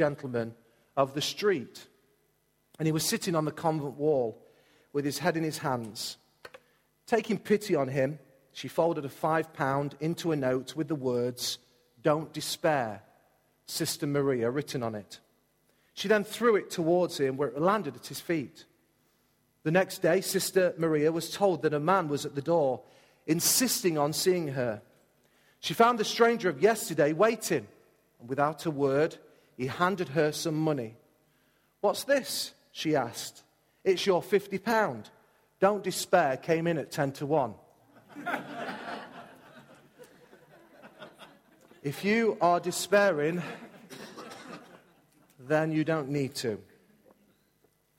gentleman of the street. And he was sitting on the convent wall with his head in his hands. Taking pity on him, she folded a five pound into a note with the words, Don't despair, Sister Maria, written on it. She then threw it towards him where it landed at his feet. The next day, Sister Maria was told that a man was at the door, insisting on seeing her. She found the stranger of yesterday waiting, and without a word, he handed her some money. What's this? she asked. It's your £50. Don't despair came in at 10 to 1. if you are despairing, then you don't need to.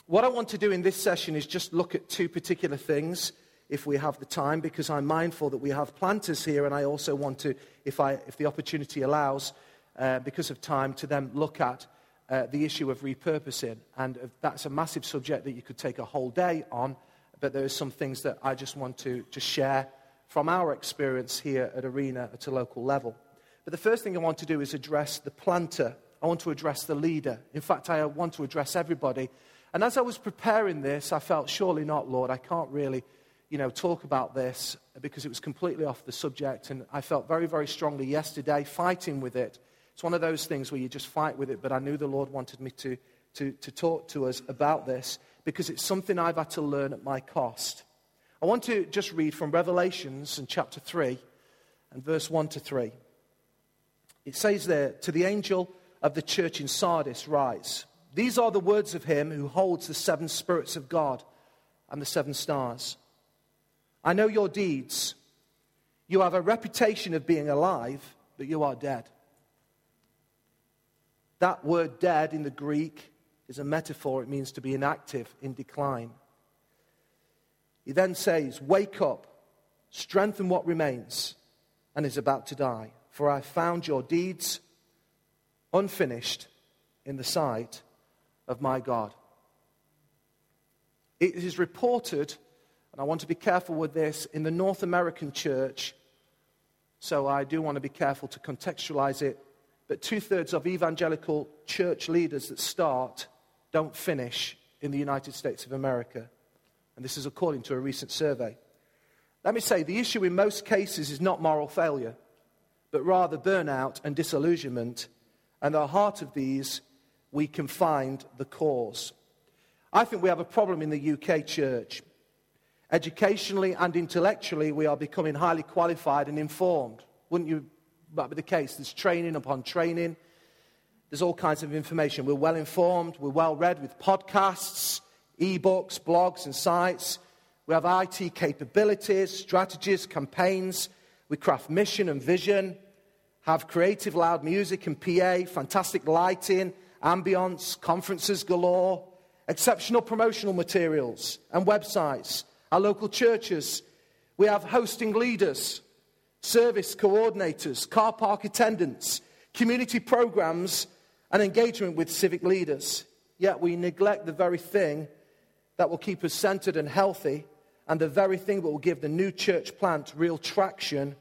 What I want to do in this session is just look at two particular things if we have the time, because I'm mindful that we have planters here, and I also want to, if, I, if the opportunity allows, uh, because of time, to then look at uh, the issue of repurposing. And uh, that's a massive subject that you could take a whole day on, but there are some things that I just want to, to share from our experience here at Arena at a local level. But the first thing I want to do is address the planter. I want to address the leader. In fact, I want to address everybody. And as I was preparing this, I felt, surely not, Lord, I can't really you know, talk about this because it was completely off the subject. And I felt very, very strongly yesterday fighting with it. It's one of those things where you just fight with it, but I knew the Lord wanted me to, to, to talk to us about this because it's something I've had to learn at my cost. I want to just read from Revelations in chapter 3 and verse 1 to 3. It says there, To the angel of the church in Sardis, rise. These are the words of him who holds the seven spirits of God and the seven stars. I know your deeds. You have a reputation of being alive, but you are dead. That word dead in the Greek is a metaphor. It means to be inactive, in decline. He then says, Wake up, strengthen what remains, and is about to die. For I found your deeds unfinished in the sight of my God. It is reported and I want to be careful with this in the North American church, so I do want to be careful to contextualize it. But two thirds of evangelical church leaders that start don't finish in the United States of America. And this is according to a recent survey. Let me say the issue in most cases is not moral failure, but rather burnout and disillusionment. And at the heart of these, we can find the cause. I think we have a problem in the UK church. Educationally and intellectually, we are becoming highly qualified and informed. Wouldn't you that be the case? There's training upon training. There's all kinds of information. We're well informed. We're well read with podcasts, e-books, blogs, and sites. We have IT capabilities, strategies, campaigns. We craft mission and vision, have creative loud music and PA, fantastic lighting, ambience, conferences galore, exceptional promotional materials and websites, our local churches. We have hosting leaders, service coordinators, car park attendants, community programs, and engagement with civic leaders. Yet we neglect the very thing that will keep us centered and healthy, and the very thing that will give the new church plant real traction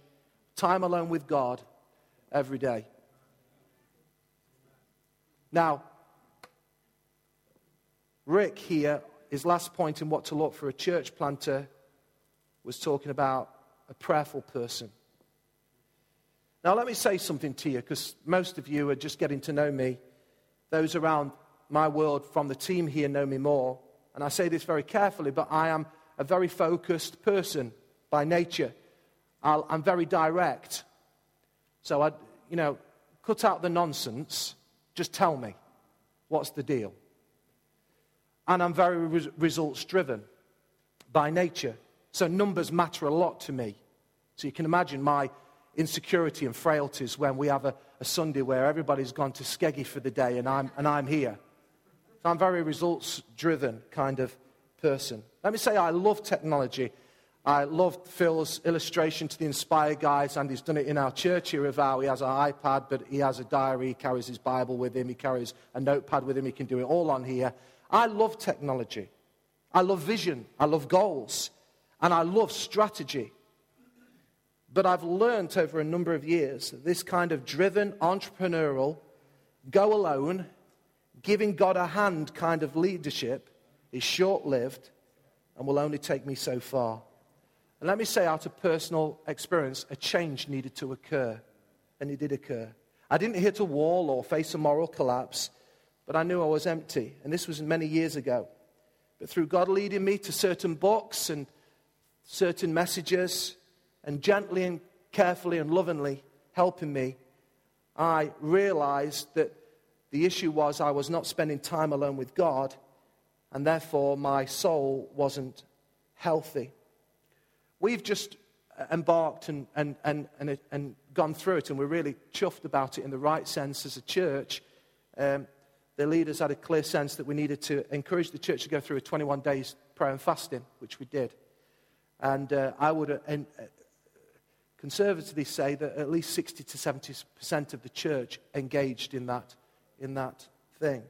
time alone with God every day. Now, Rick here his last point in what to look for a church planter was talking about a prayerful person. Now, let me say something to you because most of you are just getting to know me. Those around my world from the team here know me more. And I say this very carefully, but I am a very focused person by nature. i am very direct. So, I, you know, cut out the nonsense. Just tell me what's the deal and I'm very re- results driven by nature. So numbers matter a lot to me. So you can imagine my insecurity and frailties when we have a, a Sunday where everybody's gone to Skeggy for the day and I'm, and I'm here. So I'm very results driven kind of person. Let me say I love technology. I love Phil's illustration to the Inspire guys, and he's done it in our church here of our. He has an iPad, but he has a diary, he carries his Bible with him, he carries a notepad with him, he can do it all on here. I love technology. I love vision. I love goals. And I love strategy. But I've learned over a number of years that this kind of driven, entrepreneurial, go alone, giving God a hand kind of leadership is short lived and will only take me so far. And let me say, out of personal experience, a change needed to occur. And it did occur. I didn't hit a wall or face a moral collapse, but I knew I was empty. And this was many years ago. But through God leading me to certain books and certain messages, and gently and carefully and lovingly helping me, I realized that the issue was I was not spending time alone with God, and therefore my soul wasn't healthy. We've just embarked and, and, and, and, and gone through it, and we're really chuffed about it in the right sense as a church. Um, the leaders had a clear sense that we needed to encourage the church to go through a 21 days prayer and fasting, which we did. And uh, I would uh, conservatively say that at least 60 to 70% of the church engaged in that, in that thing.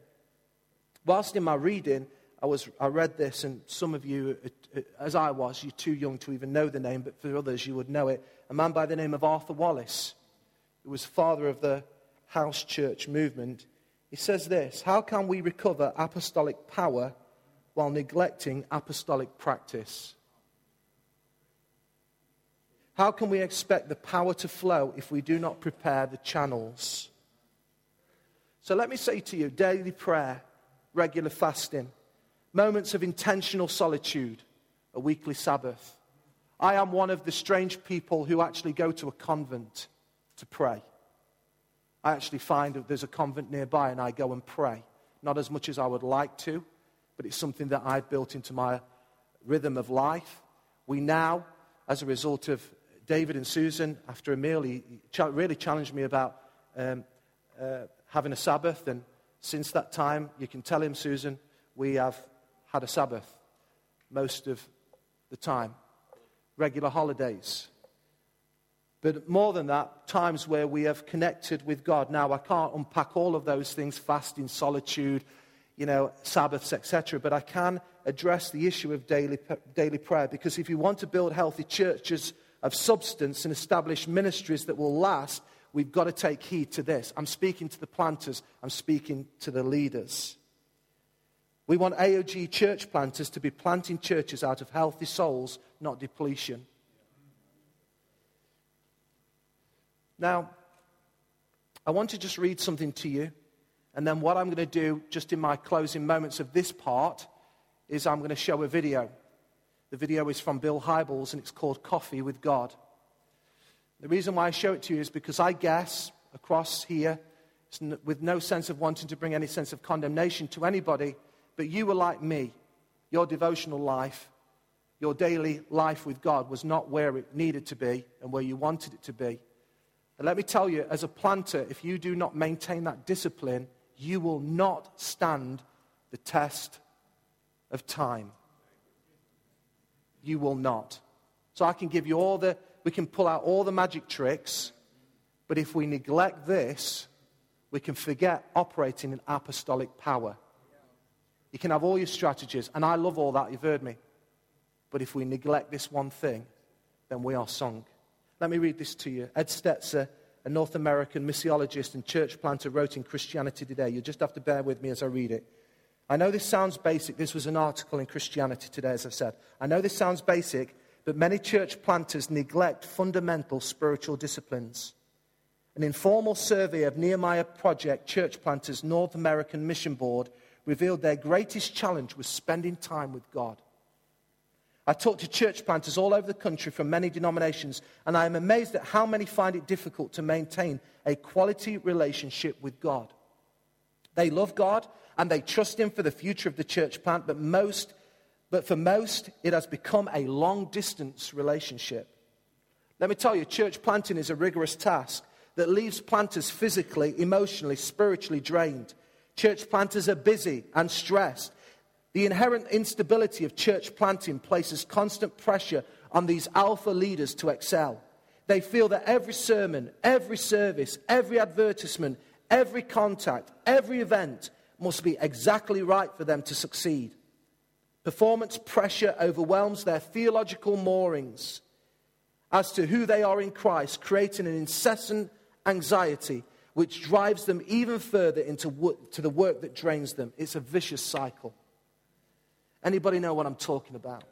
Whilst in my reading, I, was, I read this, and some of you, uh, uh, as I was, you're too young to even know the name, but for others, you would know it. A man by the name of Arthur Wallis, who was father of the house church movement. He says this How can we recover apostolic power while neglecting apostolic practice? How can we expect the power to flow if we do not prepare the channels? So let me say to you daily prayer, regular fasting, moments of intentional solitude, a weekly Sabbath. I am one of the strange people who actually go to a convent to pray. I actually find that there's a convent nearby and I go and pray. Not as much as I would like to, but it's something that I've built into my rhythm of life. We now, as a result of David and Susan, after a meal, he really challenged me about um, uh, having a Sabbath. And since that time, you can tell him, Susan, we have had a Sabbath most of the time, regular holidays. But more than that, times where we have connected with God. Now, I can't unpack all of those things fasting, solitude, you know, Sabbaths, etc. But I can address the issue of daily, daily prayer because if you want to build healthy churches of substance and establish ministries that will last, we've got to take heed to this. I'm speaking to the planters, I'm speaking to the leaders. We want AOG church planters to be planting churches out of healthy souls, not depletion. Now, I want to just read something to you. And then what I'm going to do, just in my closing moments of this part, is I'm going to show a video. The video is from Bill Hybels, and it's called Coffee with God. The reason why I show it to you is because I guess across here, with no sense of wanting to bring any sense of condemnation to anybody, but you were like me. Your devotional life, your daily life with God was not where it needed to be and where you wanted it to be. And let me tell you, as a planter, if you do not maintain that discipline, you will not stand the test of time. You will not. So I can give you all the, we can pull out all the magic tricks, but if we neglect this, we can forget operating in apostolic power. You can have all your strategies, and I love all that, you've heard me. But if we neglect this one thing, then we are sunk. Let me read this to you. Ed Stetzer, a North American missiologist and church planter, wrote in Christianity Today. You just have to bear with me as I read it. I know this sounds basic. This was an article in Christianity Today, as I said. I know this sounds basic, but many church planters neglect fundamental spiritual disciplines. An informal survey of Nehemiah Project Church Planters North American Mission Board revealed their greatest challenge was spending time with God. I talk to church planters all over the country from many denominations, and I am amazed at how many find it difficult to maintain a quality relationship with God. They love God and they trust Him for the future of the church plant, but, most, but for most, it has become a long distance relationship. Let me tell you, church planting is a rigorous task that leaves planters physically, emotionally, spiritually drained. Church planters are busy and stressed. The inherent instability of church planting places constant pressure on these alpha leaders to excel. They feel that every sermon, every service, every advertisement, every contact, every event must be exactly right for them to succeed. Performance pressure overwhelms their theological moorings as to who they are in Christ, creating an incessant anxiety which drives them even further into to the work that drains them. It's a vicious cycle. Anybody know what I'm talking about?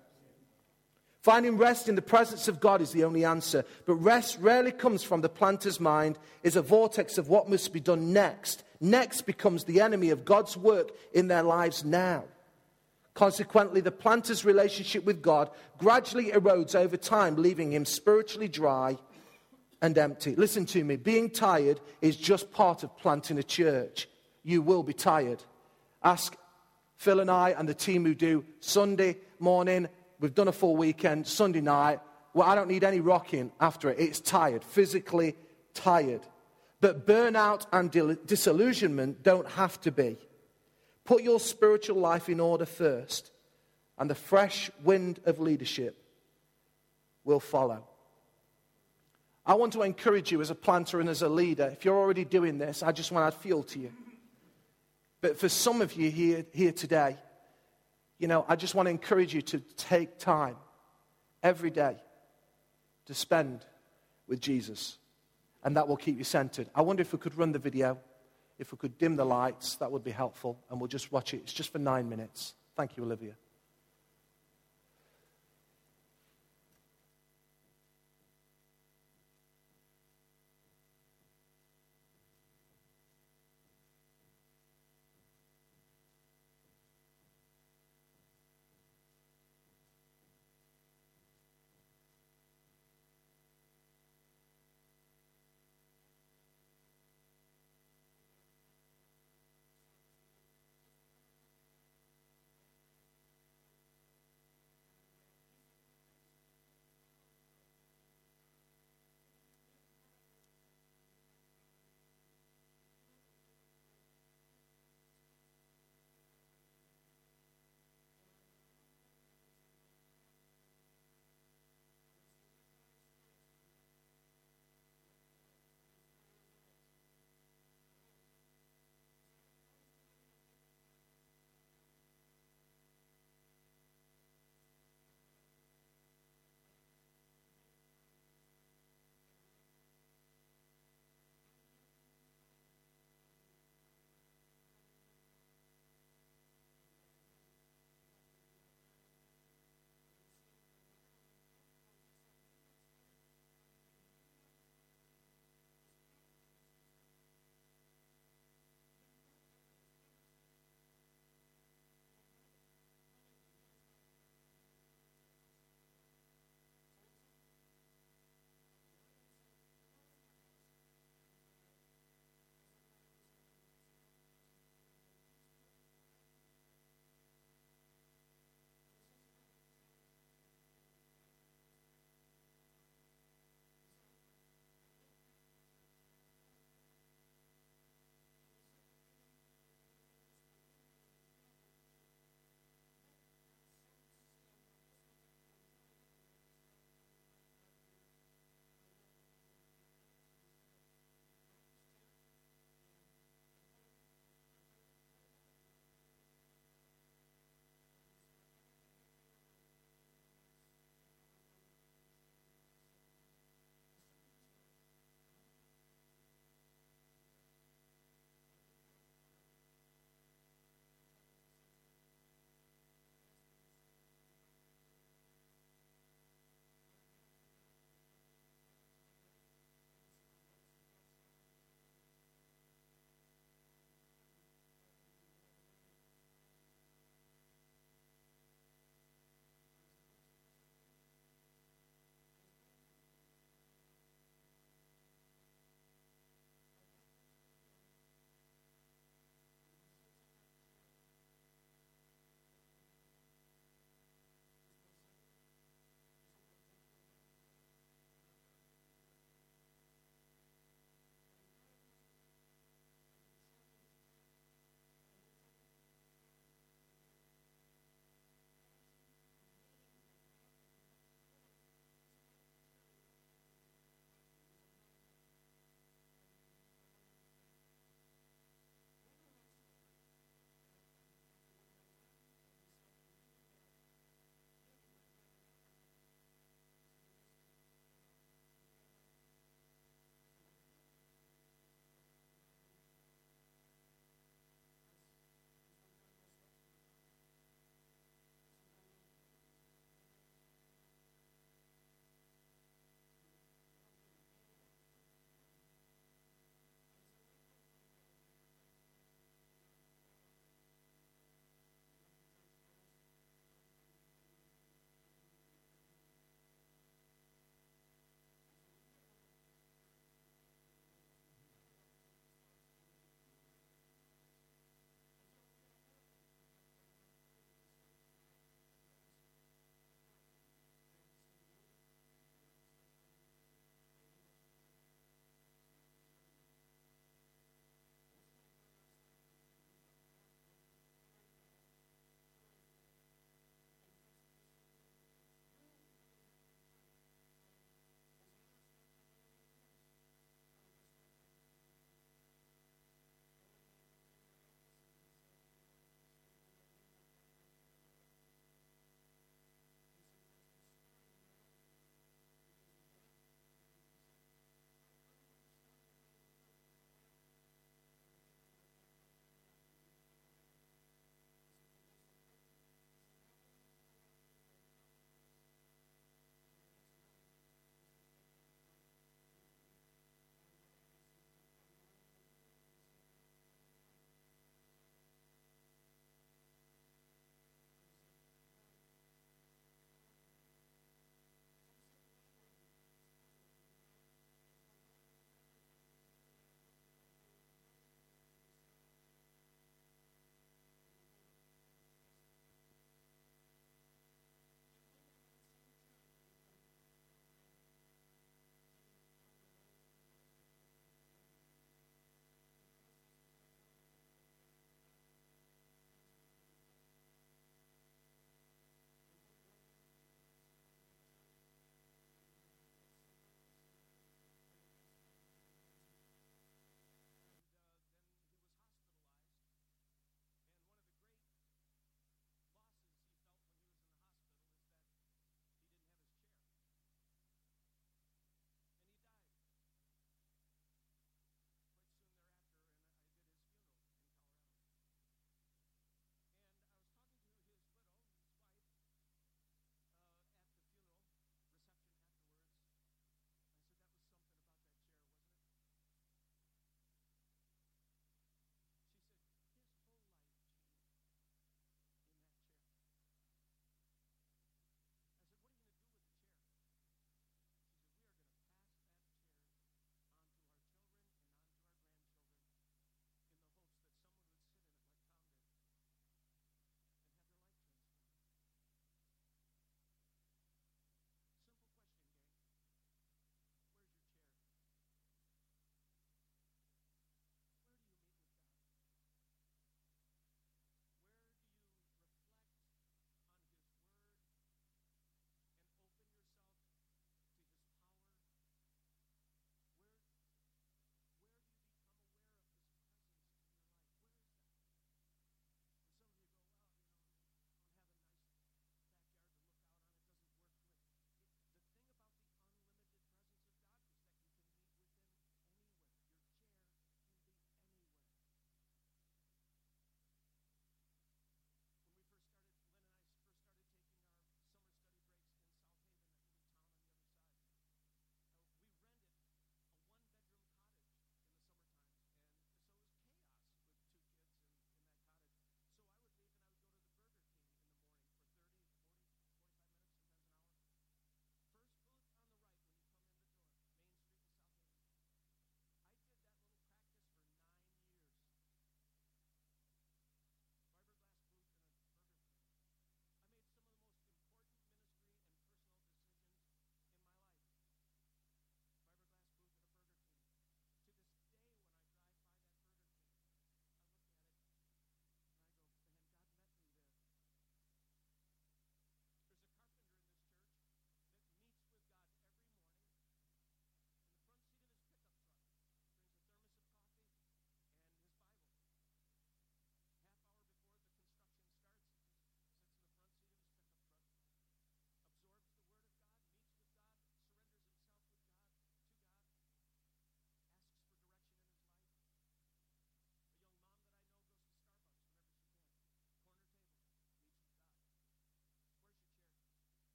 Finding rest in the presence of God is the only answer, but rest rarely comes from the planter's mind, is a vortex of what must be done next. Next becomes the enemy of God's work in their lives now. Consequently, the planter's relationship with God gradually erodes over time, leaving him spiritually dry and empty. Listen to me being tired is just part of planting a church. You will be tired. Ask Phil and I and the team who do Sunday morning We've done a full weekend, Sunday night. Well, I don't need any rocking after it. It's tired, physically tired. But burnout and disillusionment don't have to be. Put your spiritual life in order first, and the fresh wind of leadership will follow. I want to encourage you as a planter and as a leader. If you're already doing this, I just want to add fuel to you. But for some of you here, here today, you know, I just want to encourage you to take time every day to spend with Jesus. And that will keep you centered. I wonder if we could run the video, if we could dim the lights, that would be helpful. And we'll just watch it. It's just for nine minutes. Thank you, Olivia.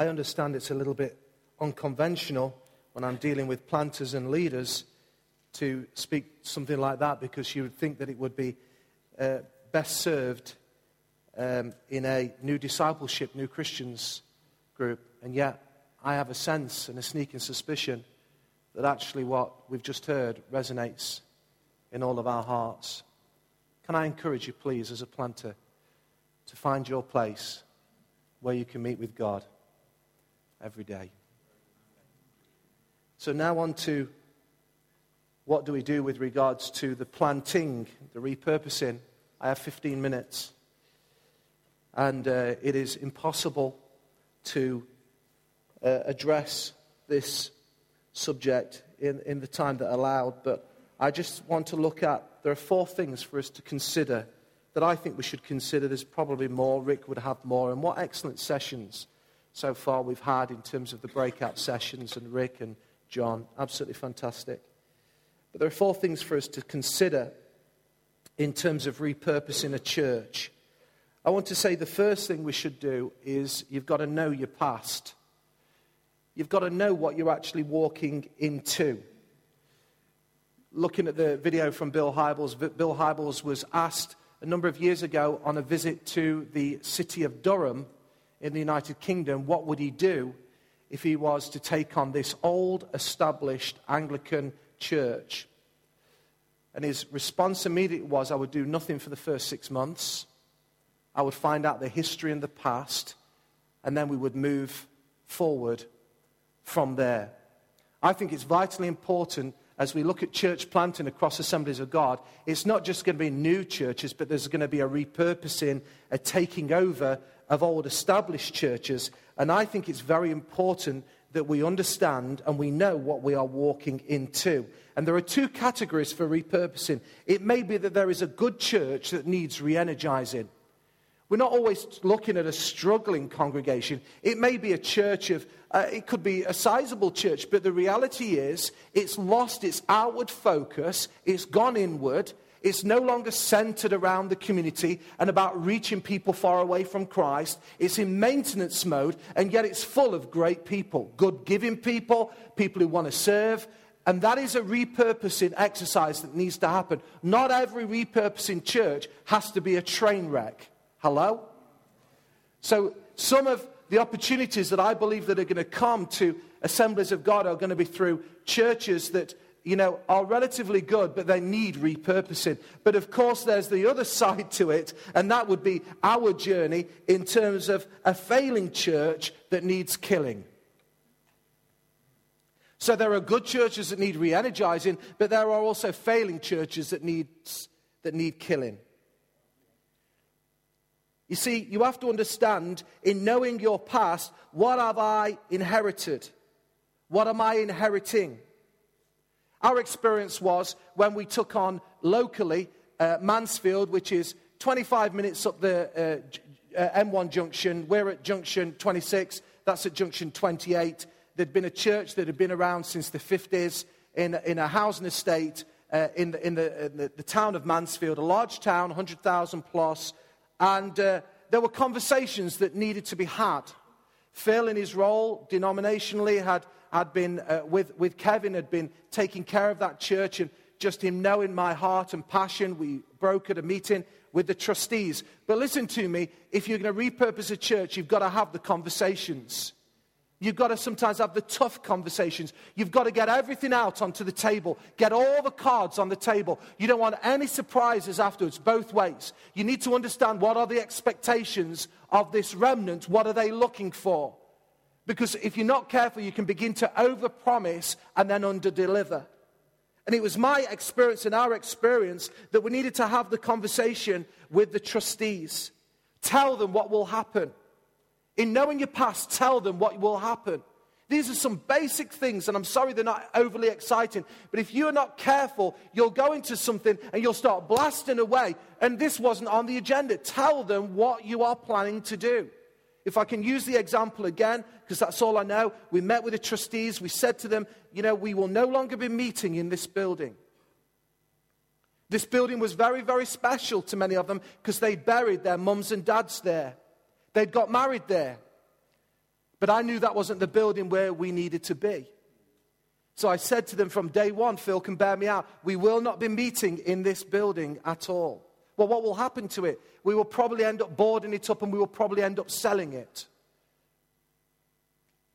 I understand it's a little bit unconventional when I'm dealing with planters and leaders to speak something like that because you would think that it would be uh, best served um, in a new discipleship, new Christians group. And yet, I have a sense and a sneaking suspicion that actually what we've just heard resonates in all of our hearts. Can I encourage you, please, as a planter, to find your place where you can meet with God every day? So, now on to what do we do with regards to the planting, the repurposing. I have 15 minutes. And uh, it is impossible to uh, address this subject in, in the time that allowed, but I just want to look at there are four things for us to consider that I think we should consider. There's probably more. Rick would have more. And what excellent sessions so far we've had in terms of the breakout sessions, and Rick and John. Absolutely fantastic. But there are four things for us to consider in terms of repurposing a church. I want to say the first thing we should do is you've got to know your past. You've got to know what you're actually walking into. Looking at the video from Bill Hybels, Bill Hybels was asked a number of years ago on a visit to the city of Durham in the United Kingdom, what would he do if he was to take on this old, established Anglican church? And his response immediately was, I would do nothing for the first six months. I would find out the history and the past, and then we would move forward from there. I think it's vitally important as we look at church planting across assemblies of God, it's not just going to be new churches, but there's going to be a repurposing, a taking over of old established churches. And I think it's very important that we understand and we know what we are walking into. And there are two categories for repurposing. It may be that there is a good church that needs re energizing. We're not always looking at a struggling congregation. It may be a church of, uh, it could be a sizable church, but the reality is it's lost its outward focus, it's gone inward, it's no longer centered around the community and about reaching people far away from Christ. It's in maintenance mode, and yet it's full of great people, good giving people, people who want to serve. And that is a repurposing exercise that needs to happen. Not every repurposing church has to be a train wreck. Hello? So some of the opportunities that I believe that are going to come to assemblies of God are going to be through churches that you know, are relatively good, but they need repurposing. But of course, there's the other side to it, and that would be our journey in terms of a failing church that needs killing. So there are good churches that need re energizing, but there are also failing churches that need, that need killing. You see, you have to understand in knowing your past, what have I inherited? What am I inheriting? Our experience was when we took on locally uh, Mansfield, which is 25 minutes up the uh, uh, M1 junction. We're at junction 26, that's at junction 28. There'd been a church that had been around since the 50s in, in a housing estate uh, in, the, in, the, in the, the town of Mansfield, a large town, 100,000 plus. And uh, there were conversations that needed to be had. Phil, in his role denominationally, had, had been uh, with, with Kevin, had been taking care of that church. And just him knowing my heart and passion, we broke at a meeting with the trustees. But listen to me if you're going to repurpose a church, you've got to have the conversations. You've got to sometimes have the tough conversations. You've got to get everything out onto the table. Get all the cards on the table. You don't want any surprises afterwards, both ways. You need to understand what are the expectations of this remnant. What are they looking for? Because if you're not careful, you can begin to overpromise and then underdeliver. And it was my experience and our experience that we needed to have the conversation with the trustees. Tell them what will happen. In knowing your past, tell them what will happen. These are some basic things, and I'm sorry they're not overly exciting, but if you're not careful, you'll go into something and you'll start blasting away, and this wasn't on the agenda. Tell them what you are planning to do. If I can use the example again, because that's all I know, we met with the trustees, we said to them, you know, we will no longer be meeting in this building. This building was very, very special to many of them because they buried their mums and dads there. They'd got married there. But I knew that wasn't the building where we needed to be. So I said to them from day one, Phil can bear me out, we will not be meeting in this building at all. Well, what will happen to it? We will probably end up boarding it up and we will probably end up selling it.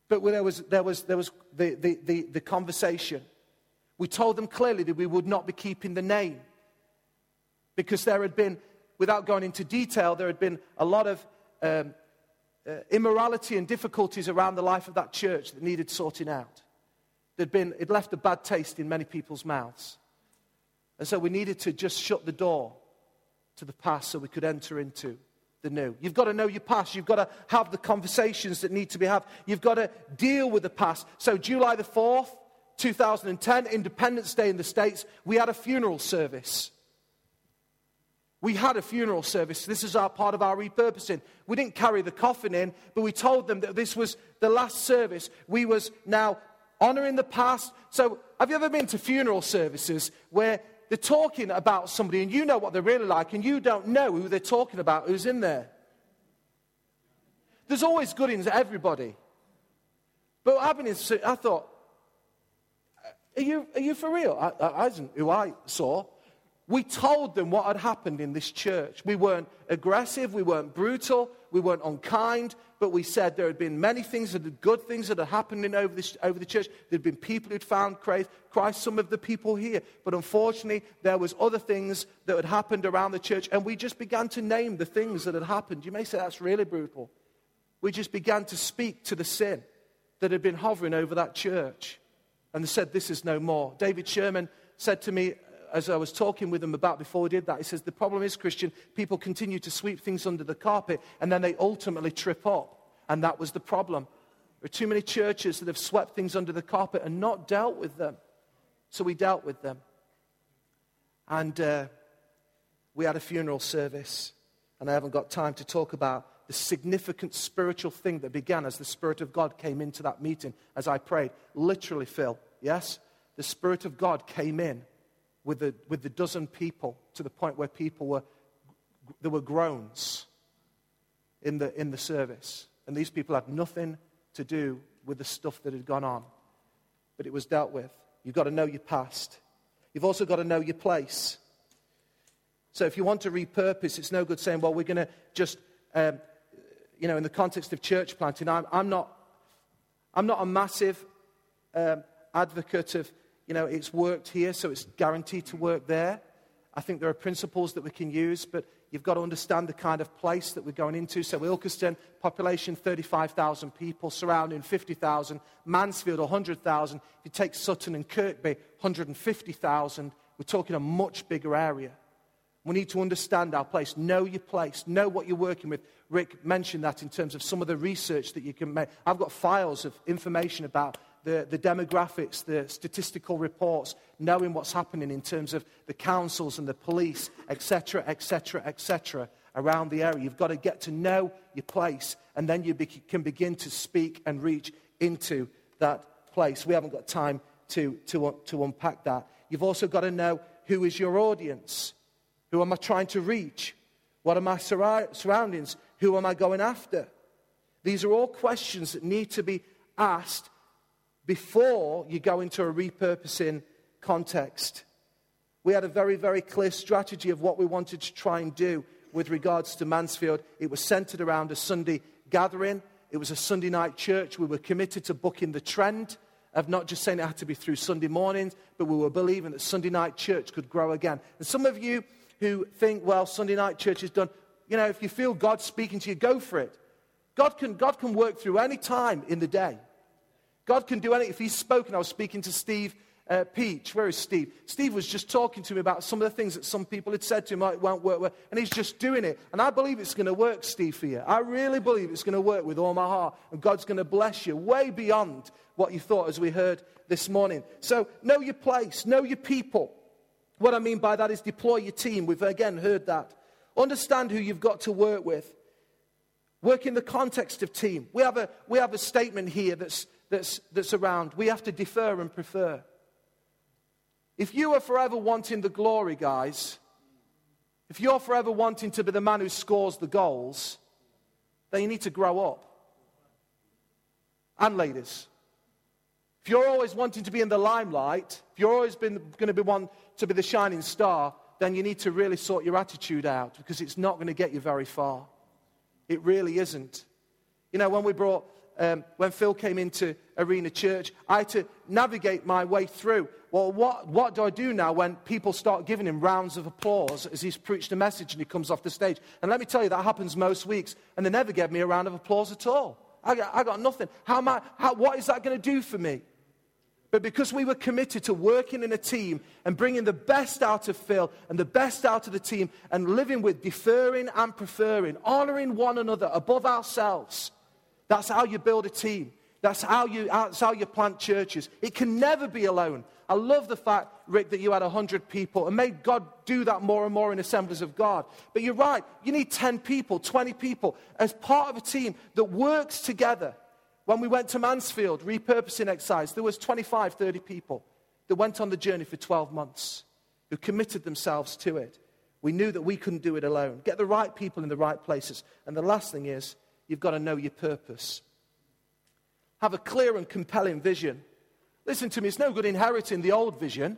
But there was, there was, there was the, the, the, the conversation. We told them clearly that we would not be keeping the name because there had been, without going into detail, there had been a lot of um, uh, immorality and difficulties around the life of that church that needed sorting out. There'd been, it left a bad taste in many people's mouths. And so we needed to just shut the door to the past so we could enter into the new. You've got to know your past. You've got to have the conversations that need to be had. You've got to deal with the past. So, July the 4th, 2010, Independence Day in the States, we had a funeral service. We had a funeral service. This is our part of our repurposing. We didn't carry the coffin in, but we told them that this was the last service. We was now honoring the past. So, have you ever been to funeral services where they're talking about somebody and you know what they're really like and you don't know who they're talking about who's in there? There's always good in everybody. But what happened is, I thought, are you, are you for real? I, I, who I saw. We told them what had happened in this church. We weren't aggressive, we weren't brutal, we weren't unkind, but we said there had been many things, that good things that had happened in over, this, over the church. There had been people who'd found Christ, some of the people here. But unfortunately, there was other things that had happened around the church, and we just began to name the things that had happened. You may say that's really brutal. We just began to speak to the sin that had been hovering over that church. And said, This is no more. David Sherman said to me as I was talking with him about before we did that, he says, The problem is, Kristian, people continue to sweep things under the carpet and then they ultimately trip up. And that was the problem. There are too many churches that have swept things under the carpet and not dealt with them. So we dealt with them. And uh, we had a funeral service. And I haven't got time to talk about the significant spiritual thing that began as the Spirit of God came into that meeting as I prayed. Literally, Phil, yes? The Spirit of God came in with the, with the dozen people to the point where people were, there were groans in the, in the service. And these people had nothing to do with the stuff that had gone on. But it was dealt with. You've got to know your past. You've also got to know your place. So if you want to repurpose, it's no good saying, well, we're going to just, um, you know, in the context of church planting, I'm, I'm, not, I'm not a massive um, advocate of you know, it's worked here, so it's guaranteed to work there. I think there are principles that we can use, but you've got to understand the kind of place that we're going into. So, Ilkeston, population 35,000 people, surrounding 50,000. Mansfield, 100,000. If you take Sutton and Kirkby, 150,000. We're talking a much bigger area. We need to understand our place, know your place, know what you're working with. Rick mentioned that in terms of some of the research that you can make. I've got files of information about the, the demographics, the statistical reports, knowing what's happening in terms of the councils and the police, etc., etc., etc., around the area. You've got to get to know your place, and then you be, can begin to speak and reach into that place. We haven't got time to, to, to unpack that. You've also got to know who is your audience. Who am I trying to reach? What are my surroundings? Who am I going after? These are all questions that need to be asked before you go into a repurposing context. We had a very, very clear strategy of what we wanted to try and do with regards to Mansfield. It was centered around a Sunday gathering, it was a Sunday night church. We were committed to booking the trend of not just saying it had to be through Sunday mornings, but we were believing that Sunday night church could grow again. And some of you who think, well, Sunday night church is done, you know, if you feel God speaking to you, go for it. God can, God can work through any time in the day. God can do anything. If He's spoken, I was speaking to Steve uh, Peach. Where is Steve? Steve was just talking to me about some of the things that some people had said to him, oh, it won't work, and he's just doing it. And I believe it's going to work, Steve, for you. I really believe it's going to work with all my heart, and God's going to bless you way beyond what you thought, as we heard this morning. So, know your place, know your people. What I mean by that is deploy your team. We've again heard that. Understand who you've got to work with. Work in the context of team. We have a, we have a statement here that's that's, that's around. We have to defer and prefer. If you are forever wanting the glory, guys, if you're forever wanting to be the man who scores the goals, then you need to grow up. and ladies. If you're always wanting to be in the limelight, if you're always been, going to be one to be the shining star, then you need to really sort your attitude out because it's not going to get you very far. It really isn't. You know, when we brought, um, when Phil came into Arena Church, I had to navigate my way through. Well, what, what do I do now when people start giving him rounds of applause as he's preached a message and he comes off the stage? And let me tell you, that happens most weeks, and they never give me a round of applause at all. I got, I got nothing. How am I, how, what is that going to do for me? But because we were committed to working in a team and bringing the best out of Phil and the best out of the team and living with deferring and preferring, honoring one another above ourselves, that's how you build a team. That's how you, that's how you plant churches. It can never be alone. I love the fact, Rick, that you had 100 people, and made God do that more and more in assemblies of God. But you're right, you need 10 people, 20 people as part of a team that works together when we went to Mansfield, repurposing exercise, there was 25, 30 people that went on the journey for 12 months, who committed themselves to it. We knew that we couldn't do it alone. Get the right people in the right places. And the last thing is, you've got to know your purpose. Have a clear and compelling vision. Listen to me, it's no good inheriting the old vision.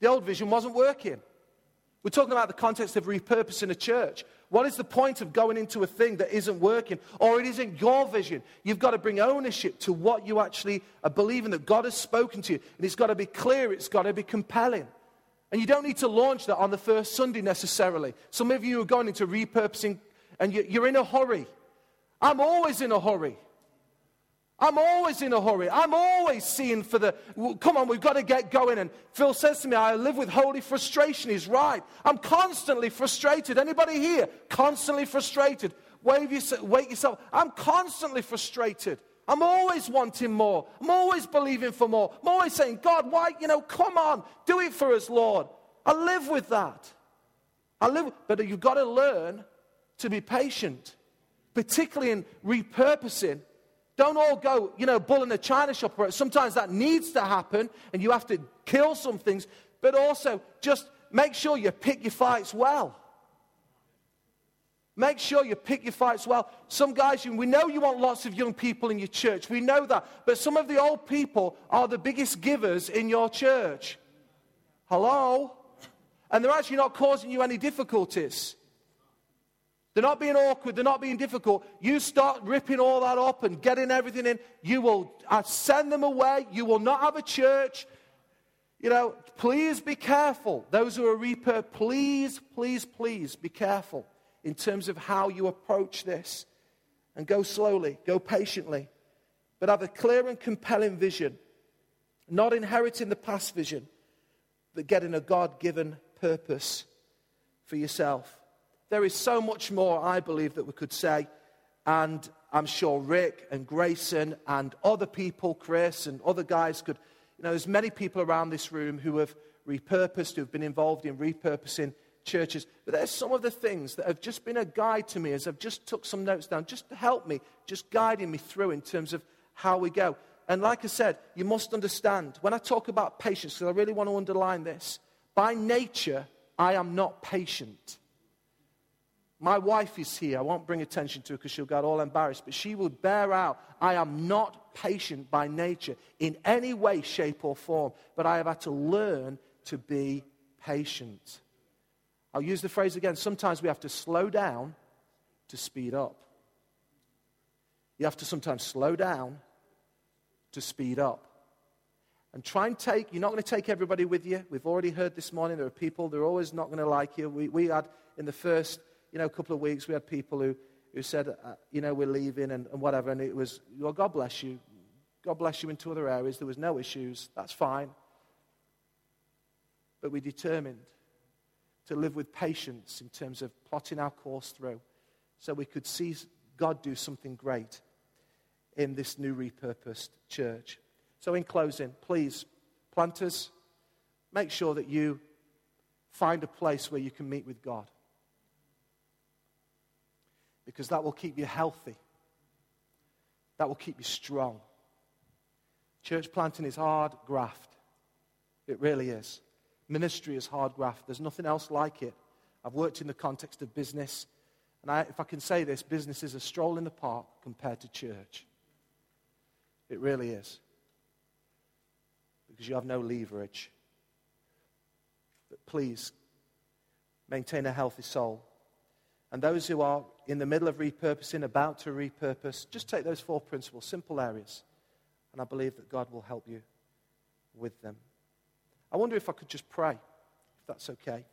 The old vision wasn't working. We're talking about the context of repurposing a church. What is the point of going into a thing that isn't working or it isn't your vision? You've got to bring ownership to what you actually are believing that God has spoken to you. And it's got to be clear, it's got to be compelling. And you don't need to launch that on the first Sunday necessarily. Some of you are going into repurposing and you're in a hurry. I'm always in a hurry. I'm always in a hurry. I'm always seeing for the, come on, we've got to get going. And Phil says to me, I live with holy frustration. He's right. I'm constantly frustrated. Anybody here? Constantly frustrated. Wave yourself, wake yourself. I'm constantly frustrated. I'm always wanting more. I'm always believing for more. I'm always saying, God, why, you know, come on, do it for us, Lord. I live with that. I live, but you've got to learn to be patient, particularly in repurposing don't all go, you know, bull in a china shop. Sometimes that needs to happen and you have to kill some things, but also just make sure you pick your fights well. Make sure you pick your fights well. Some guys, we know you want lots of young people in your church. We know that. But some of the old people are the biggest givers in your church. Hello? And they're actually not causing you any difficulties. They're not being awkward. They're not being difficult. You start ripping all that up and getting everything in. You will uh, send them away. You will not have a church. You know, please be careful. Those who are reaper, please, please, please be careful in terms of how you approach this. And go slowly, go patiently, but have a clear and compelling vision. Not inheriting the past vision, but getting a God given purpose for yourself. There is so much more, I believe, that we could say. And I'm sure Rick and Grayson and other people, Chris and other guys could, you know, there's many people around this room who have repurposed, who've been involved in repurposing churches. But there's some of the things that have just been a guide to me as I've just took some notes down, just to help me, just guiding me through in terms of how we go. And like I said, you must understand, when I talk about patience, because I really want to underline this, by nature, I am not patient. My wife is here. I won't bring attention to her because she'll get all embarrassed, but she will bear out. I am not patient by nature in any way, shape, or form, but I have had to learn to be patient. I'll use the phrase again. Sometimes we have to slow down to speed up. You have to sometimes slow down to speed up. And try and take, you're not going to take everybody with you. We've already heard this morning there are people, they're always not going to like you. We, we had in the first you know, a couple of weeks, we had people who, who said, uh, you know, we're leaving and, and whatever. And it was, well, God bless you. God bless you into other areas. There was no issues. That's fine. But we determined to live with patience in terms of plotting our course through so we could see God do something great in this new repurposed church. So, in closing, please, planters, make sure that you find a place where you can meet with God because that will keep you healthy. That will keep you strong. Church planting is hard graft. It really is. Ministry is hard graft. There's nothing else like it. I've worked in the context of business, and I, if I can say this, business is a stroll in the park compared to church. It really is. Because you have no leverage. But please, maintain a healthy soul. And those who are in the middle of repurposing, about to repurpose, just take those four principles, simple areas. And I believe that God will help you with them. I wonder if I could just pray, if that's okay.